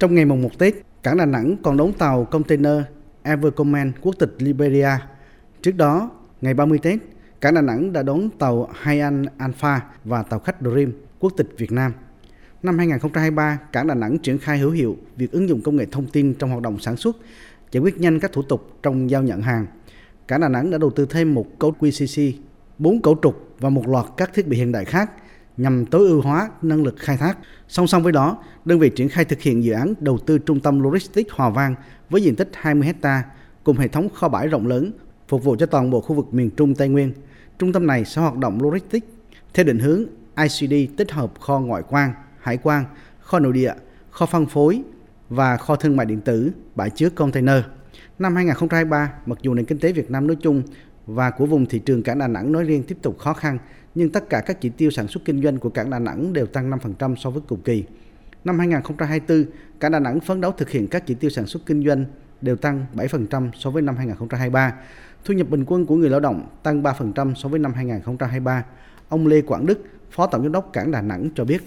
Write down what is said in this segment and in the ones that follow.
Trong ngày mùng 1 Tết, cảng Đà Nẵng còn đón tàu container Evercommand quốc tịch Liberia. Trước đó, ngày 30 Tết, cảng Đà Nẵng đã đón tàu Haiyan Alpha và tàu khách Dream quốc tịch Việt Nam. Năm 2023, cảng Đà Nẵng triển khai hữu hiệu việc ứng dụng công nghệ thông tin trong hoạt động sản xuất, giải quyết nhanh các thủ tục trong giao nhận hàng. Cảng Đà Nẵng đã đầu tư thêm một cấu QCC, bốn cấu trục và một loạt các thiết bị hiện đại khác nhằm tối ưu hóa năng lực khai thác. Song song với đó, đơn vị triển khai thực hiện dự án đầu tư trung tâm logistics Hòa Vang với diện tích 20 ha, cùng hệ thống kho bãi rộng lớn phục vụ cho toàn bộ khu vực miền Trung Tây Nguyên. Trung tâm này sẽ hoạt động logistics theo định hướng ICD tích hợp kho ngoại quan, hải quan, kho nội địa, kho phân phối và kho thương mại điện tử, bãi chứa container. Năm 2023, mặc dù nền kinh tế Việt Nam nói chung và của vùng thị trường cả Đà Nẵng nói riêng tiếp tục khó khăn, nhưng tất cả các chỉ tiêu sản xuất kinh doanh của cảng Đà Nẵng đều tăng 5% so với cùng kỳ. Năm 2024, cảng Đà Nẵng phấn đấu thực hiện các chỉ tiêu sản xuất kinh doanh đều tăng 7% so với năm 2023. Thu nhập bình quân của người lao động tăng 3% so với năm 2023. Ông Lê Quảng Đức, Phó Tổng giám đốc cảng Đà Nẵng cho biết.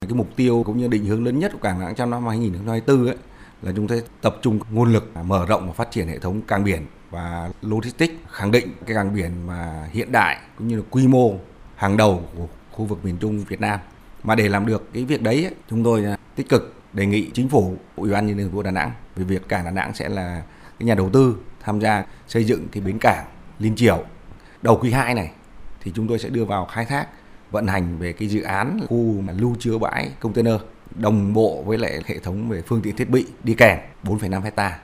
Cái mục tiêu cũng như định hướng lớn nhất của cảng Đà Nẵng trong năm 2024 ấy, là chúng ta tập trung nguồn lực mở rộng và phát triển hệ thống cảng biển và logistics khẳng định cái cảng biển mà hiện đại cũng như là quy mô hàng đầu của khu vực miền Trung Việt Nam. Mà để làm được cái việc đấy chúng tôi à, tích cực đề nghị chính phủ, Ủy ban nhân dân thành phố Đà Nẵng về việc cảng Đà Nẵng sẽ là cái nhà đầu tư tham gia xây dựng cái bến cảng Liên Triều. Đầu quý 2 này thì chúng tôi sẽ đưa vào khai thác vận hành về cái dự án khu mà lưu chứa bãi container đồng bộ với lại hệ thống về phương tiện thiết bị đi kèm 4,5 hectare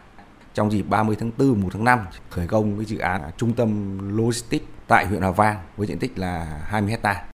trong dịp 30 tháng 4, 1 tháng 5 khởi công cái dự án trung tâm logistics tại huyện Hòa Vang với diện tích là 20 hecta.